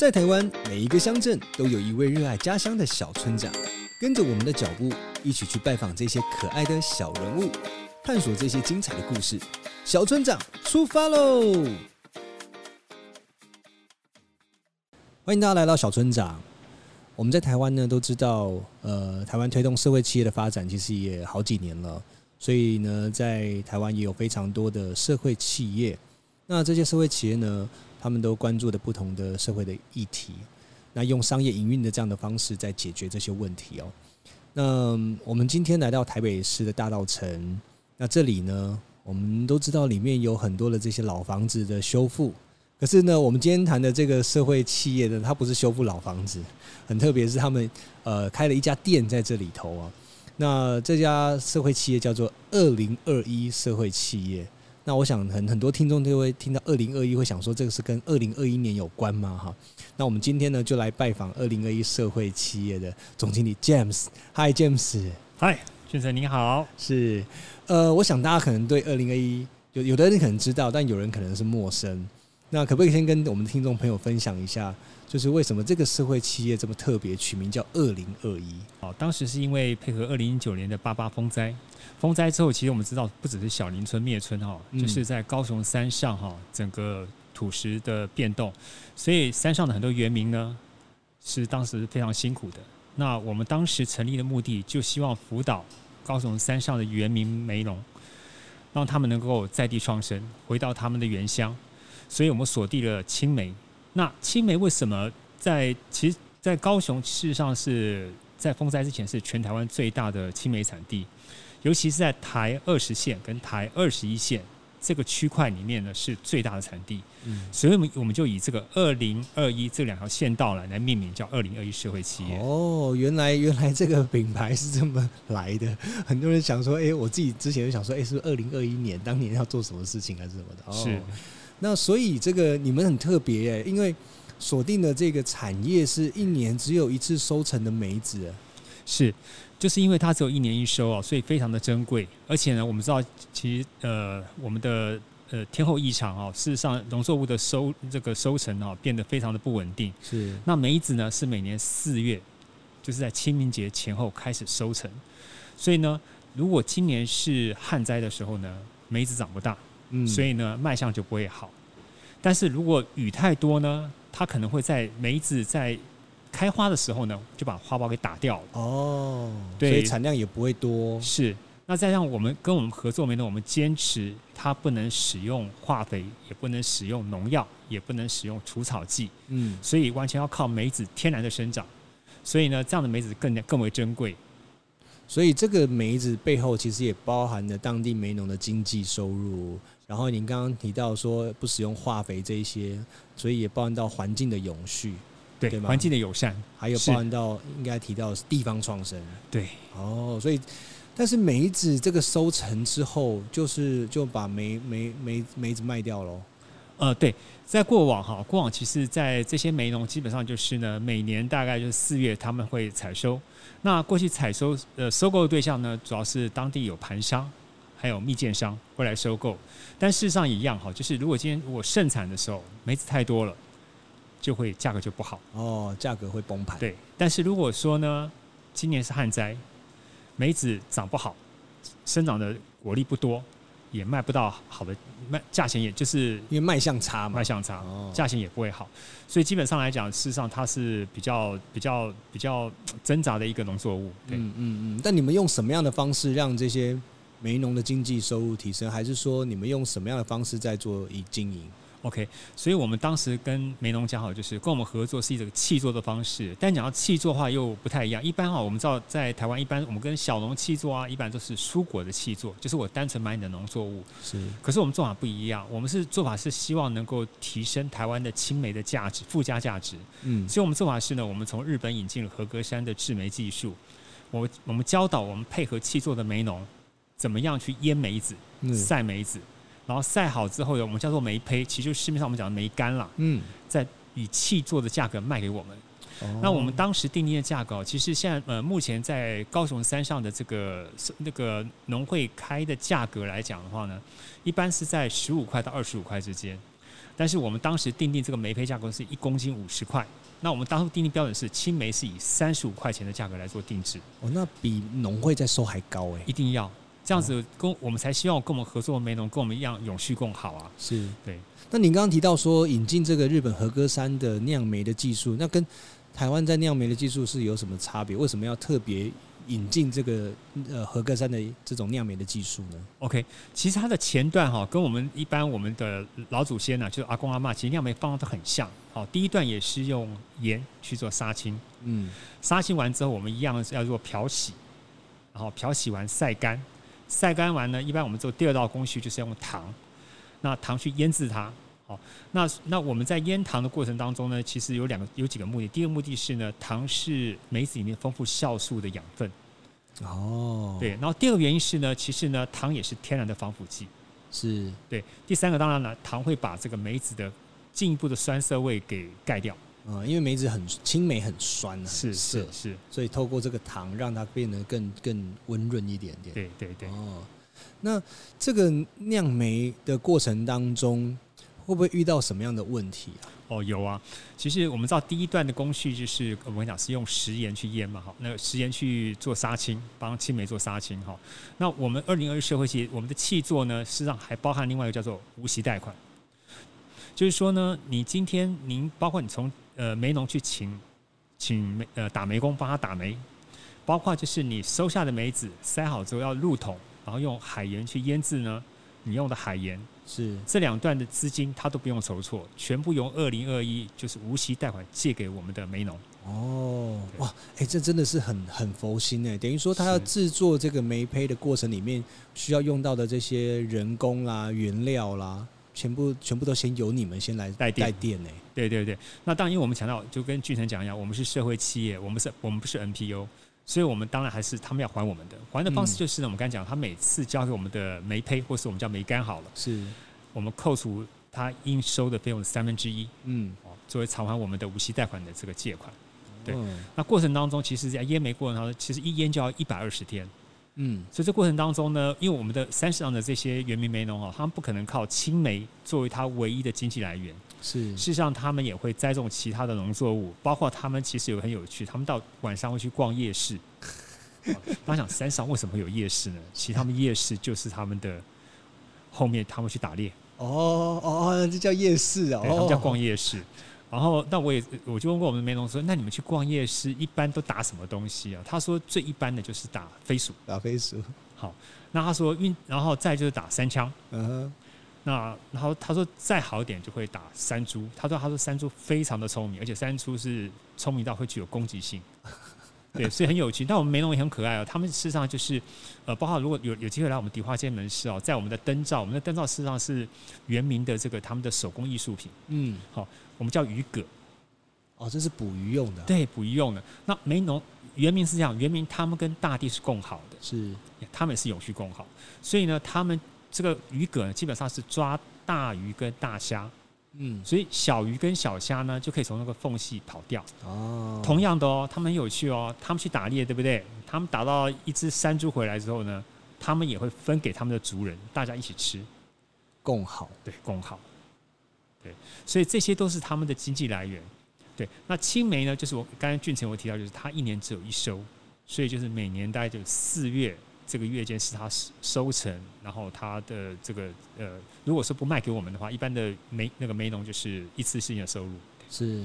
在台湾，每一个乡镇都有一位热爱家乡的小村长。跟着我们的脚步，一起去拜访这些可爱的小人物，探索这些精彩的故事。小村长出发喽！欢迎大家来到小村长。我们在台湾呢，都知道，呃，台湾推动社会企业的发展其实也好几年了，所以呢，在台湾也有非常多的社会企业。那这些社会企业呢，他们都关注的不同的社会的议题，那用商业营运的这样的方式在解决这些问题哦。那我们今天来到台北市的大稻城，那这里呢，我们都知道里面有很多的这些老房子的修复。可是呢，我们今天谈的这个社会企业呢，它不是修复老房子，很特别是他们呃开了一家店在这里头啊。那这家社会企业叫做二零二一社会企业。那我想很很多听众就会听到二零二一，会想说这个是跟二零二一年有关吗？哈，那我们今天呢就来拜访二零二一社会企业的总经理 James。Hi James，嗨，先生您好。是，呃，我想大家可能对二零二一有有的人可能知道，但有人可能是陌生。那可不可以先跟我们的听众朋友分享一下，就是为什么这个社会企业这么特别，取名叫二零二一？好，当时是因为配合二零一九年的八八风灾。风灾之后，其实我们知道，不只是小林村灭村哈，就是在高雄山上哈，整个土石的变动，所以山上的很多原民呢，是当时非常辛苦的。那我们当时成立的目的，就希望辅导高雄山上的原民梅农，让他们能够在地创生，回到他们的原乡。所以我们锁定了青梅。那青梅为什么在其实，在高雄事实上是在风灾之前是全台湾最大的青梅产地。尤其是在台二十线跟台二十一线这个区块里面呢，是最大的产地。嗯，所以我们我们就以这个二零二一这两条线道来来命名，叫二零二一社会企业。哦，原来原来这个品牌是这么来的。很多人想说，哎，我自己之前就想说，哎，是不是二零二一年当年要做什么事情还是什么的？哦，是。那所以这个你们很特别哎，因为锁定的这个产业是一年只有一次收成的梅子。是。就是因为它只有一年一收哦，所以非常的珍贵。而且呢，我们知道，其实呃，我们的呃天候异常哦，事实上农作物的收这个收成哦，变得非常的不稳定。是。那梅子呢，是每年四月，就是在清明节前后开始收成。所以呢，如果今年是旱灾的时候呢，梅子长不大，嗯，所以呢，卖相就不会好。但是如果雨太多呢，它可能会在梅子在开花的时候呢，就把花苞给打掉了。哦，对，所以产量也不会多。是，那再让我们跟我们合作梅农，我们坚持它不能使用化肥，也不能使用农药，也不能使用除草剂。嗯，所以完全要靠梅子天然的生长。所以呢，这样的梅子更更为珍贵。所以这个梅子背后其实也包含了当地梅农的经济收入。然后您刚刚提到说不使用化肥这一些，所以也包含到环境的永续。对，环境的友善，还有包含到应该提到地方创生。对，哦，所以，但是梅子这个收成之后，就是就把梅梅梅梅子卖掉喽。呃，对，在过往哈，过往其实，在这些梅农基本上就是呢，每年大概就是四月他们会采收。那过去采收呃收购的对象呢，主要是当地有盘商，还有蜜饯商会来收购。但事实上一样哈，就是如果今天如果盛产的时候，梅子太多了。就会价格就不好哦，价格会崩盘。对，但是如果说呢，今年是旱灾，梅子长不好，生长的果粒不多，也卖不到好的卖价钱，也就是因为卖相差嘛，卖相差，价钱也不会好。所以基本上来讲，事实上它是比较比较比较挣扎的一个农作物。对，嗯嗯嗯。但你们用什么样的方式让这些梅农的经济收入提升？还是说你们用什么样的方式在做以经营？OK，所以我们当时跟梅农讲好，就是跟我们合作是一个气作的方式。但讲到气作的话，又不太一样。一般哈，我们知道在台湾，一般我们跟小农气作啊，一般都是蔬果的气作，就是我单纯买你的农作物。是。可是我们做法不一样，我们是做法是希望能够提升台湾的青梅的价值、附加价值。嗯。所以我们做法是呢，我们从日本引进了合格山的制梅技术，我我们教导我们配合气作的梅农，怎么样去腌梅子、晒梅子。然后晒好之后呢，我们叫做梅胚，其实就是市面上我们讲的梅干啦。嗯，在以气做的价格卖给我们。哦。那我们当时定定的价格，其实现在呃，目前在高雄山上的这个那个农会开的价格来讲的话呢，一般是在十五块到二十五块之间。但是我们当时定定这个梅胚价格是一公斤五十块。那我们当初定定标准是青梅是以三十五块钱的价格来做定制。哦，那比农会在收还高哎！一定要这样子，跟我们才希望跟我们合作的梅农跟我们一样永续共好啊。是对。那您刚刚提到说引进这个日本和歌山的酿梅的技术，那跟台湾在酿梅的技术是有什么差别？为什么要特别？引进这个呃和歌山的这种酿梅的技术呢？OK，其实它的前段哈，跟我们一般我们的老祖先呢、啊，就是阿公阿嬷，其实酿梅方法都很像。好，第一段也是用盐去做杀青，嗯，杀青完之后，我们一样是要做漂洗，然后漂洗完晒干，晒干完呢，一般我们做第二道工序就是用糖，那糖去腌制它。好，那那我们在腌糖的过程当中呢，其实有两个有几个目的。第一个目的是呢，糖是梅子里面丰富酵素的养分。哦，对。然后第二个原因是呢，其实呢，糖也是天然的防腐剂。是。对。第三个当然了，糖会把这个梅子的进一步的酸涩味给盖掉。嗯，因为梅子很青梅很酸啊。是是是。所以透过这个糖，让它变得更更温润一点点。对对对。哦，那这个酿梅的过程当中。会不会遇到什么样的问题啊？哦，有啊。其实我们知道第一段的工序就是我们讲是用食盐去腌嘛，哈，那个食盐去做杀青，帮青梅做杀青，哈。那我们二零二一社会期，我们的气作呢，实际上还包含另外一个叫做无息贷款，就是说呢，你今天您包括你从呃梅农去请请梅呃打梅工帮他打梅，包括就是你收下的梅子塞好之后要入桶，然后用海盐去腌制呢，你用的海盐。是这两段的资金，他都不用筹措，全部由二零二一就是无息贷款借给我们的梅农。哦，哇，哎、欸，这真的是很很佛心哎，等于说他要制作这个梅胚的过程里面需要用到的这些人工啦、原料啦，全部全部都先由你们先来带电。带电呢。对对对，那当然，因为我们强调，就跟俊成讲一样，我们是社会企业，我们是我们不是 NPO。所以我们当然还是他们要还我们的，还的方式就是呢，我们刚才讲，他每次交给我们的煤胚，或是我们叫煤干好了，是。我们扣除他应收的费用的三分之一，嗯，哦，作为偿还我们的无息贷款的这个借款。对，那过程当中，其实在淹煤过程当中，其实一淹就要一百二十天，嗯，所以这过程当中呢，因为我们的山上的这些原民梅农啊，他们不可能靠青梅作为他唯一的经济来源。是，事实上他们也会栽种其他的农作物，包括他们其实有个很有趣，他们到晚上会去逛夜市。我想山上为什么会有夜市呢？其实他们夜市就是他们的后面他们去打猎。哦哦，这叫夜市啊，哦，他们叫逛夜市。然后那我也我就问过我们梅农说，那你们去逛夜市一般都打什么东西啊？他说最一般的就是打飞鼠，打飞鼠。好，那他说运，然后再就是打三枪。嗯哼。那然后他说再好一点就会打山猪，他说他说山猪非常的聪明，而且山猪是聪明到会具有攻击性，对，所以很有趣。但我们梅农也很可爱哦，他们事实上就是呃，包括如果有有机会来我们迪化街门市哦，在我们的灯罩，我们的灯罩事实上是原名的这个他们的手工艺术品，嗯，好，我们叫鱼蛤，哦，这是捕鱼用的，对，捕鱼用的。那梅农原名是这样，原名他们跟大地是共好的，是，他们也是永续共好，所以呢，他们。这个鱼蛤呢，基本上是抓大鱼跟大虾，嗯，所以小鱼跟小虾呢，就可以从那个缝隙跑掉。哦，同样的哦，他们很有趣哦，他们去打猎，对不对？他们打到一只山猪回来之后呢，他们也会分给他们的族人，大家一起吃，共好，对，共好，对，所以这些都是他们的经济来源。对，那青梅呢，就是我刚才俊成我提到，就是他一年只有一收，所以就是每年大概就四月。这个月间是他收成，然后他的这个呃，如果说不卖给我们的话，一般的梅那个梅农就是一次性的收入。是，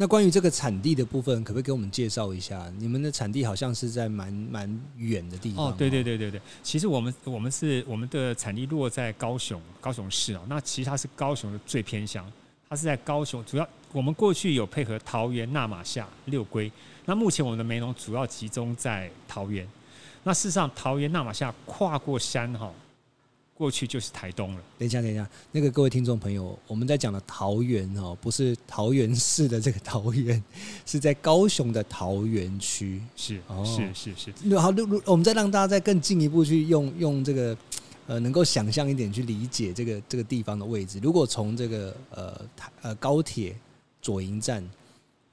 那关于这个产地的部分，可不可以给我们介绍一下？你们的产地好像是在蛮蛮远的地方。哦，对对对对对，其实我们我们是我们的产地落在高雄高雄市啊，那其实它是高雄的最偏乡，它是在高雄，主要我们过去有配合桃园、纳玛夏、六龟，那目前我们的梅农主要集中在桃园。那事实上，桃园纳玛夏跨过山哈，过去就是台东了。等一下，等一下，那个各位听众朋友，我们在讲的桃园哦，不是桃园市的这个桃园，是在高雄的桃园区。是，是，是，是。那好，我们再让大家再更进一步去用用这个呃，能够想象一点去理解这个这个地方的位置。如果从这个呃台呃高铁左营站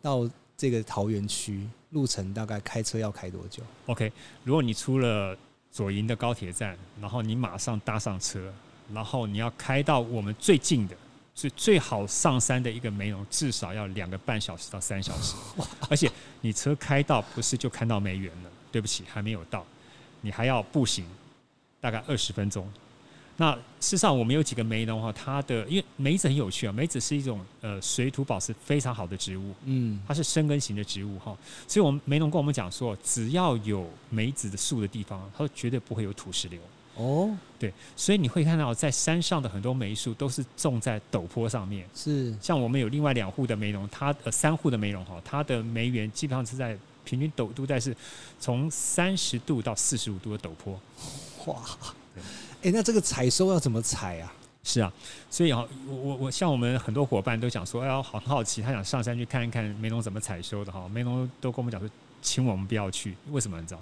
到这个桃园区。路程大概开车要开多久？OK，如果你出了左营的高铁站，然后你马上搭上车，然后你要开到我们最近的，所以最好上山的一个梅农至少要两个半小时到三小时，而且你车开到不是就看到梅园了？对不起，还没有到，你还要步行大概二十分钟。那事实上，我们有几个梅农哈，它的因为梅子很有趣啊，梅子是一种呃水土保持非常好的植物，嗯，它是生根型的植物哈，所以我们梅农跟我们讲说，只要有梅子的树的地方，它绝对不会有土石流。哦，对，所以你会看到在山上的很多梅树都是种在陡坡上面，是像我们有另外两户的梅农，它呃三户的梅农哈，它的梅园基本上是在平均陡度在是从三十度到四十五度的陡坡，哇。哎，那这个采收要怎么采啊？是啊，所以啊，我我我像我们很多伙伴都讲说，哎呀，好很好奇，他想上山去看一看梅农怎么采收的哈。梅农都跟我们讲说，请我们不要去，为什么你知道？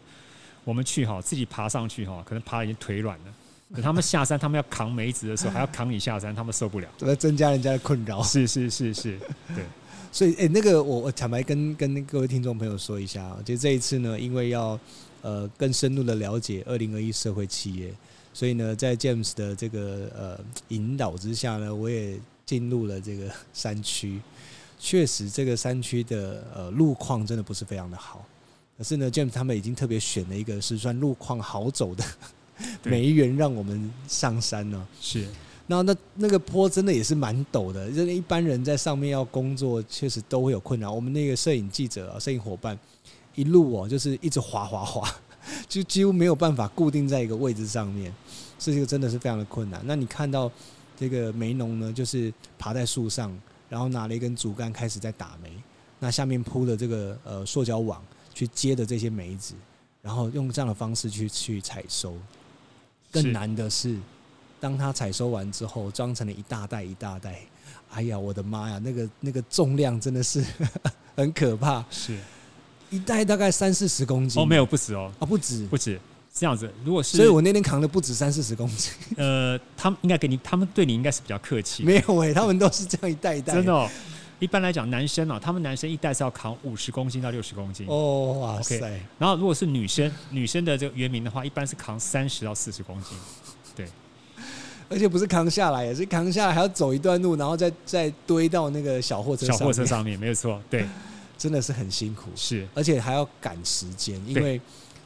我们去哈，自己爬上去哈，可能爬得已经腿软了。等他们下山，他们要扛梅子的时候，还要扛你下山，他们受不了，都在增加人家的困扰。是是是是，对。所以，哎，那个我我坦白跟跟各位听众朋友说一下，就这一次呢，因为要呃更深入的了解二零二一社会企业。所以呢，在 James 的这个呃引导之下呢，我也进入了这个山区。确实，这个山区的呃路况真的不是非常的好。可是呢，James 他们已经特别选了一个是算路况好走的梅园，让我们上山呢。是，那那那个坡真的也是蛮陡的，就是一般人在上面要工作，确实都会有困难。我们那个摄影记者啊，摄影伙伴一路哦，就是一直滑滑滑。就几乎没有办法固定在一个位置上面，这个真的是非常的困难。那你看到这个梅农呢，就是爬在树上，然后拿了一根竹竿开始在打梅，那下面铺的这个呃塑胶网去接的这些梅子，然后用这样的方式去去采收。更难的是，当他采收完之后，装成了一大袋一大袋，哎呀，我的妈呀，那个那个重量真的是 很可怕。是。一袋大概三四十公斤哦，没有不止哦，啊不止不止这样子。如果是，所以我那天扛的不止三四十公斤。呃，他们应该给你，他们对你应该是比较客气。没有哎、欸，他们都是这样一袋一袋。真的、哦，一般来讲，男生啊，他们男生一袋是要扛五十公斤到六十公斤。哦哇塞！Okay, 然后如果是女生，女生的这个原名的话，一般是扛三十到四十公斤。对，而且不是扛下来，也是扛下来还要走一段路，然后再再堆到那个小货车小货车上面，没有错，对。真的是很辛苦，是，而且还要赶时间，因为，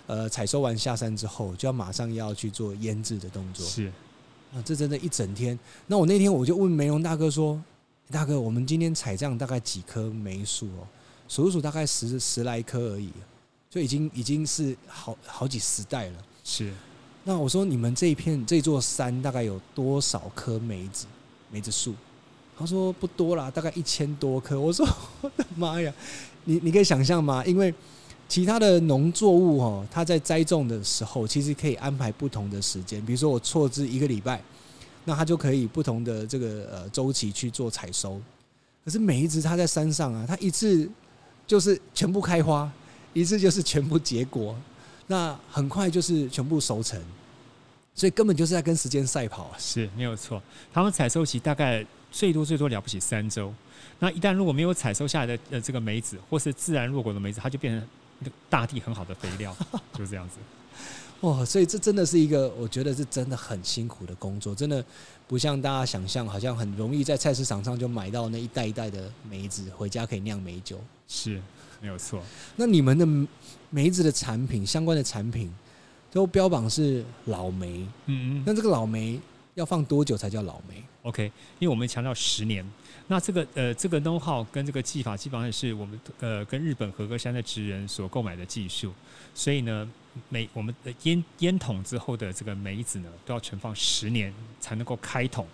呃，采收完下山之后，就要马上要去做腌制的动作，是，啊，这真的一整天。那我那天我就问梅农大哥说：“大哥，我们今天采这样大概几棵梅树哦？数一数大概十十来棵而已，就已经已经是好好几十袋了。”是。那我说：“你们这一片这座山大概有多少棵梅子梅子树？”他说不多啦，大概一千多棵。我说我的妈呀，你你可以想象吗？因为其他的农作物哦，它在栽种的时候，其实可以安排不同的时间。比如说我错枝一个礼拜，那它就可以不同的这个呃周期去做采收。可是梅子它在山上啊，它一次就是全部开花，一次就是全部结果，那很快就是全部熟成，所以根本就是在跟时间赛跑。是没有错，他们采收期大概。最多最多了不起三周，那一旦如果没有采收下来的呃这个梅子，或是自然落果的梅子，它就变成大地很好的肥料，就是这样子。哇，所以这真的是一个，我觉得是真的很辛苦的工作，真的不像大家想象，好像很容易在菜市场上就买到那一袋一袋的梅子，回家可以酿梅酒。是，没有错。那你们的梅子的产品相关的产品都标榜是老梅，嗯嗯，那这个老梅要放多久才叫老梅？OK，因为我们强调十年，那这个呃这个 know-how 跟这个技法基本上是我们呃跟日本和歌山的职人所购买的技术，所以呢，每我们的烟烟筒之后的这个梅子呢，都要存放十年才能够开桶，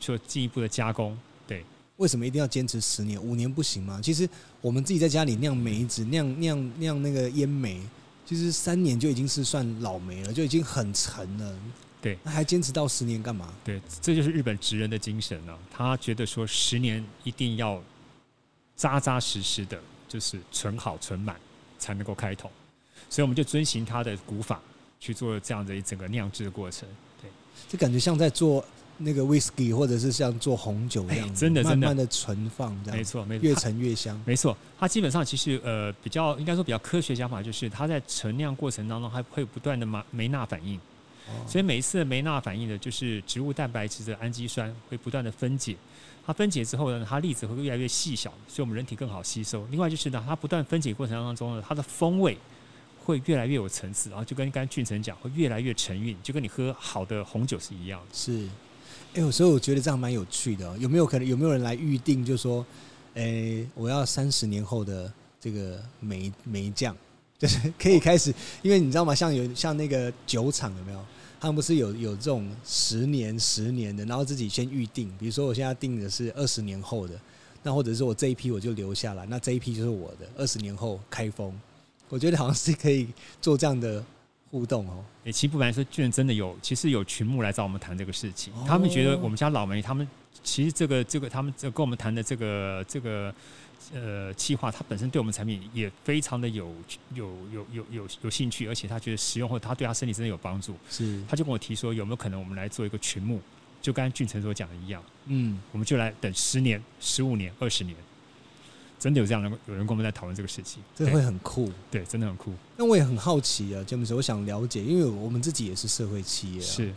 做进一步的加工。对，为什么一定要坚持十年？五年不行吗？其实我们自己在家里酿梅子、酿酿酿那个烟梅，其实三年就已经是算老梅了，就已经很陈了。对，那还坚持到十年干嘛？对，这就是日本职人的精神呢、啊。他觉得说十年一定要扎扎实实的，就是存好存满才能够开桶。所以我们就遵循他的古法去做这样的一整个酿制的过程。对，就感觉像在做那个 whisky，或者是像做红酒一样，真的慢慢的存放，没错，没错，越陈越香。没错，它基本上其实呃比较应该说比较科学讲法，就是它在陈酿过程当中还会不断的马梅纳反应。所以每一次的梅纳反应的，就是植物蛋白质的氨基酸会不断的分解，它分解之后呢，它粒子会越来越细小，所以我们人体更好吸收。另外就是呢，它不断分解过程当中呢，它的风味会越来越有层次，然后就跟刚才俊成讲，会越来越沉韵，就跟你喝好的红酒是一样的。是，哎，有时候我觉得这样蛮有趣的。有没有可能有没有人来预定，就说，哎，我要三十年后的这个梅梅酱，就是 可以开始，因为你知道吗？像有像那个酒厂有没有？他们不是有有这种十年、十年的，然后自己先预定。比如说，我现在定的是二十年后的，那或者是我这一批我就留下来，那这一批就是我的。二十年后开封，我觉得好像是可以做这样的互动哦。诶，其实不瞒说，居然真的有，其实有群目来找我们谈这个事情。他们觉得我们家老梅，他们其实这个这个，他们这跟我们谈的这个这个。呃，企划他本身对我们产品也非常的有有有有有有兴趣，而且他觉得使用或者他对他身体真的有帮助。是，他就跟我提说，有没有可能我们来做一个群牧，就跟俊成所讲的一样，嗯，我们就来等十年、十五年、二十年，真的有这样的有人跟我们在讨论这个事情，这会很酷，对，真的很酷。那我也很好奇啊，詹姆斯，我想了解，因为我们自己也是社会企业啊，是，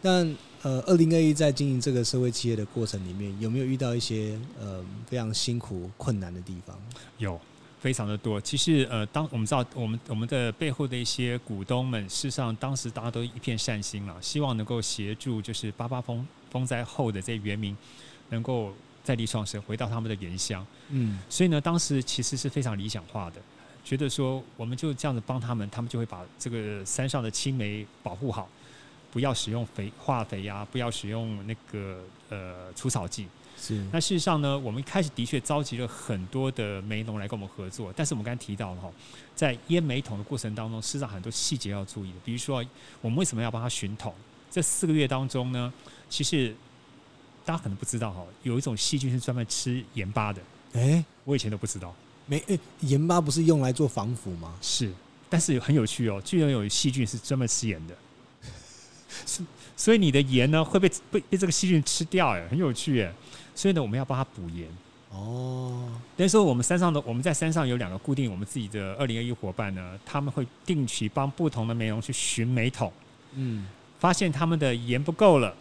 但。呃，二零二一在经营这个社会企业的过程里面，有没有遇到一些呃非常辛苦困难的地方？有，非常的多。其实呃，当我们知道我们我们的背后的一些股东们，事实上当时大家都一片善心了，希望能够协助，就是八八风风灾后的这些原民，能够再立创生，回到他们的原乡。嗯，所以呢，当时其实是非常理想化的，觉得说我们就这样子帮他们，他们就会把这个山上的青梅保护好。不要使用肥化肥呀、啊，不要使用那个呃除草剂。是。那事实上呢，我们一开始的确召集了很多的梅农来跟我们合作，但是我们刚才提到了哈，在腌梅桶的过程当中，事实上很多细节要注意的。比如说，我们为什么要帮他寻桶？这四个月当中呢，其实大家可能不知道哈，有一种细菌是专门吃盐巴的。哎、欸，我以前都不知道。没，诶、欸，盐巴不是用来做防腐吗？是，但是很有趣哦，居然有细菌是专门吃盐的。所以你的盐呢会被被被这个细菌吃掉哎，很有趣哎。所以呢，我们要帮他补盐哦。等于说，我们山上的我们在山上有两个固定我们自己的二零二一伙伴呢，他们会定期帮不同的梅农去寻美桶，嗯，发现他们的盐不够了，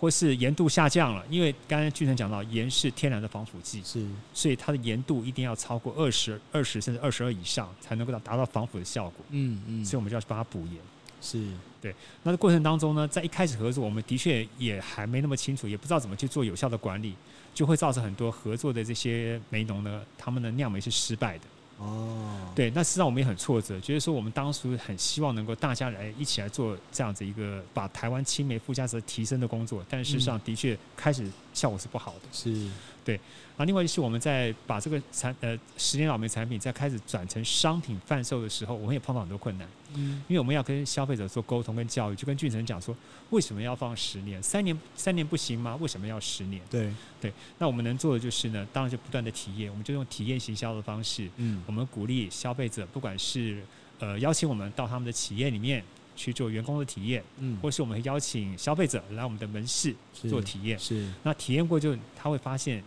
或是盐度下降了。因为刚才俊成讲到，盐是天然的防腐剂，是，所以它的盐度一定要超过二十二十甚至二十二以上，才能够达到防腐的效果。嗯嗯，所以我们就要去帮他补盐。是。对，那在过程当中呢，在一开始合作，我们的确也还没那么清楚，也不知道怎么去做有效的管理，就会造成很多合作的这些梅农呢，他们的酿梅是失败的。哦，对，那实际上我们也很挫折，觉得说我们当初很希望能够大家来一起来做这样子一个把台湾青梅附加值提升的工作，但事实上的确开始效果是不好的。是。对，啊，另外就是我们在把这个产呃十年老梅产品在开始转成商品贩售的时候，我们也碰到很多困难，嗯，因为我们要跟消费者做沟通跟教育，就跟俊成讲说，为什么要放十年？三年三年不行吗？为什么要十年？对对，那我们能做的就是呢，当然就不断的体验，我们就用体验行销的方式，嗯，我们鼓励消费者，不管是呃邀请我们到他们的企业里面去做员工的体验，嗯，或是我们会邀请消费者来我们的门市做体验，是，是那体验过就他会发现。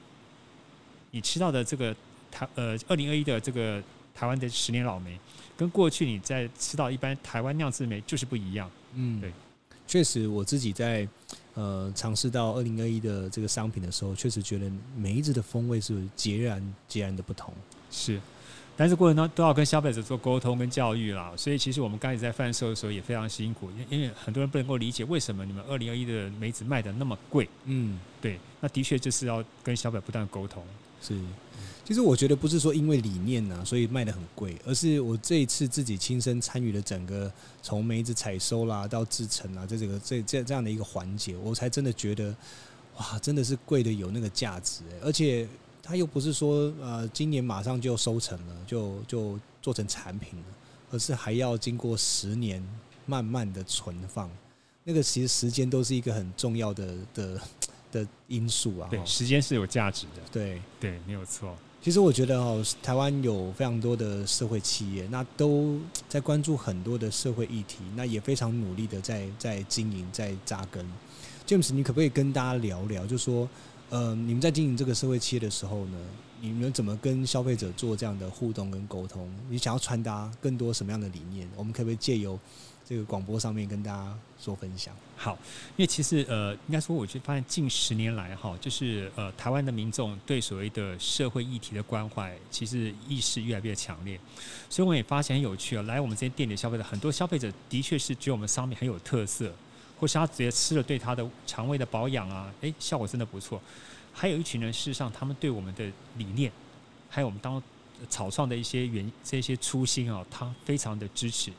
你吃到的这个台呃二零二一的这个台湾的十年老梅，跟过去你在吃到一般台湾酿制梅就是不一样。嗯，对，确实我自己在呃尝试到二零二一的这个商品的时候，确实觉得梅子的风味是截然截然的不同。是，但是过程当中都要跟消费者做沟通跟教育啦，所以其实我们刚才在贩售的时候也非常辛苦，因因为很多人不能够理解为什么你们二零二一的梅子卖的那么贵。嗯，对，那的确就是要跟消费者不断沟通。是，其实我觉得不是说因为理念呐、啊，所以卖的很贵，而是我这一次自己亲身参与了整个从梅子采收啦到制成啊，这这个这这这样的一个环节，我才真的觉得，哇，真的是贵的有那个价值，而且它又不是说呃今年马上就收成了，就就做成产品了，而是还要经过十年慢慢的存放，那个其实时间都是一个很重要的的。的因素啊，对，时间是有价值的，对对，没有错。其实我觉得哦，台湾有非常多的社会企业，那都在关注很多的社会议题，那也非常努力的在在经营，在扎根。James，你可不可以跟大家聊聊，就说，呃，你们在经营这个社会企业的时候呢，你们怎么跟消费者做这样的互动跟沟通？你想要传达更多什么样的理念？我们可不可以借由这个广播上面跟大家做分享。好，因为其实呃，应该说，我就发现近十年来哈，就是呃，台湾的民众对所谓的社会议题的关怀，其实意识越来越强烈。所以我也发现很有趣啊，来我们这些店里的消费者很多消费者，的确是觉得我们商品很有特色，或是他直接吃了对他的肠胃的保养啊，诶，效果真的不错。还有一群人，事实上他们对我们的理念，还有我们当草创的一些原这些初心啊，他非常的支持。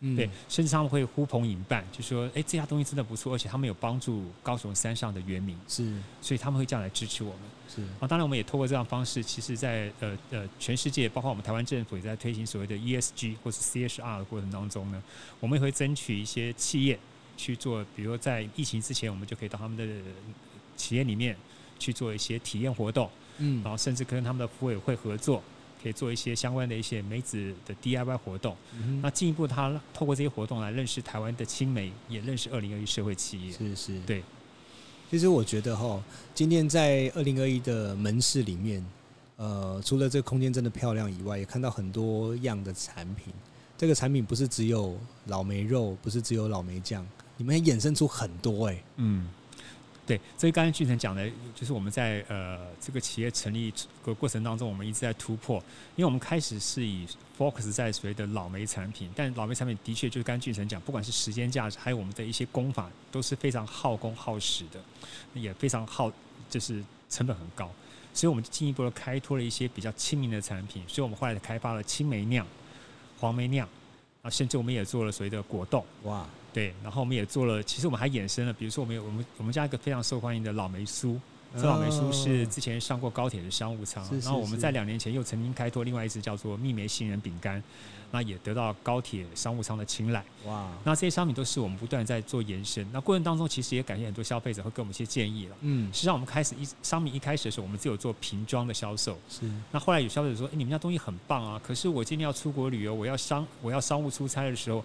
嗯、对，甚至他们会呼朋引伴，就说：“哎，这家东西真的不错，而且他们有帮助高雄山上的原民，是，所以他们会这样来支持我们。是啊，当然我们也透过这样方式，其实在呃呃全世界，包括我们台湾政府也在推行所谓的 ESG 或是 CSR 的过程当中呢，我们也会争取一些企业去做，比如说在疫情之前，我们就可以到他们的企业里面去做一些体验活动，嗯，然后甚至跟他们的服委会合作。”可以做一些相关的一些梅子的 DIY 活动，嗯、那进一步他透过这些活动来认识台湾的青梅，也认识二零二一社会企业。是是，对。其实我觉得哈，今天在二零二一的门市里面，呃，除了这个空间真的漂亮以外，也看到很多样的产品。这个产品不是只有老梅肉，不是只有老梅酱，你们也衍生出很多哎、欸。嗯。对，所以刚才俊成讲的，就是我们在呃这个企业成立的过程当中，我们一直在突破。因为我们开始是以 focus 在所谓的老煤产品，但老煤产品的确就是刚才俊成讲，不管是时间价值，还有我们的一些工法，都是非常耗工耗时的，也非常耗，就是成本很高。所以我们进一步的开拓了一些比较亲民的产品，所以我们后来开发了青梅酿、黄梅酿，啊，甚至我们也做了所谓的果冻，哇。对，然后我们也做了，其实我们还衍生了，比如说我们有我们我们家一个非常受欢迎的老梅酥。这老梅酥是之前上过高铁的商务舱，然后我们在两年前又曾经开拓另外一支叫做蜜梅杏仁饼干，那也得到高铁商务舱的青睐。哇！那这些商品都是我们不断在做延伸。那过程当中其实也感谢很多消费者会给我们一些建议了。嗯，实际上我们开始一商品一开始的时候，我们只有做瓶装的销售。是。那后来有消费者说：“哎，你们家东西很棒啊，可是我今天要出国旅游，我要商我要商务出差的时候，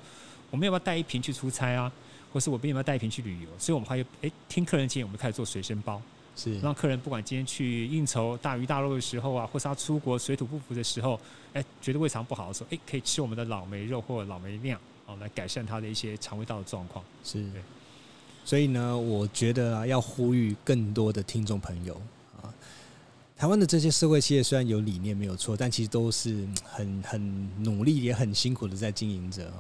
我们要不要带一瓶去出差啊？或是我们要不要带一瓶去旅游？”所以我们还有哎，听客人建议，我们开始做随身包。是让客人不管今天去应酬大鱼大肉的时候啊，或是他出国水土不服的时候，哎，觉得胃肠不好的时候，哎，可以吃我们的老梅肉或者老梅酿，哦，来改善他的一些肠胃道的状况。是，所以呢，我觉得啊，要呼吁更多的听众朋友啊，台湾的这些社会企业虽然有理念没有错，但其实都是很很努力也很辛苦的在经营着啊。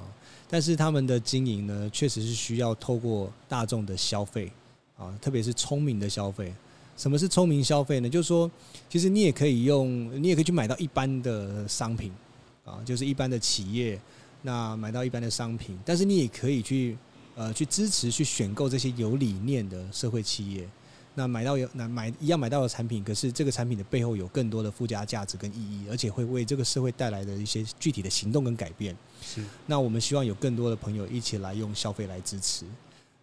但是他们的经营呢，确实是需要透过大众的消费。啊，特别是聪明的消费。什么是聪明消费呢？就是说，其实你也可以用，你也可以去买到一般的商品，啊，就是一般的企业，那买到一般的商品，但是你也可以去，呃，去支持、去选购这些有理念的社会企业。那买到有，那买一样买到的产品，可是这个产品的背后有更多的附加价值跟意义，而且会为这个社会带来的一些具体的行动跟改变。是。那我们希望有更多的朋友一起来用消费来支持。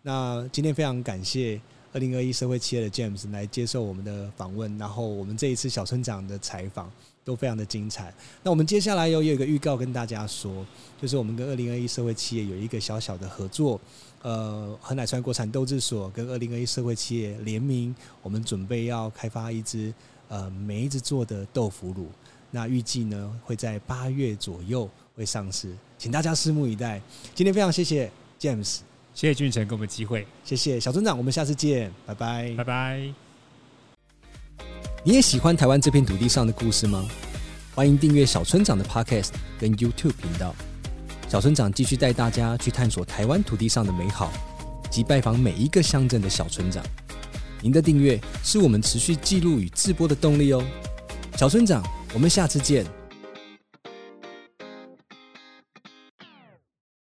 那今天非常感谢二零二一社会企业的 James 来接受我们的访问，然后我们这一次小村长的采访都非常的精彩。那我们接下来有有一个预告跟大家说，就是我们跟二零二一社会企业有一个小小的合作，呃，和乃川国产豆制所跟二零二一社会企业联名，我们准备要开发一支呃梅子做的豆腐乳，那预计呢会在八月左右会上市，请大家拭目以待。今天非常谢谢 James。谢谢俊成给我们机会，谢谢小村长，我们下次见，拜拜，拜拜。你也喜欢台湾这片土地上的故事吗？欢迎订阅小村长的 Podcast 跟 YouTube 频道，小村长继续带大家去探索台湾土地上的美好，及拜访每一个乡镇的小村长。您的订阅是我们持续记录与制播的动力哦。小村长，我们下次见。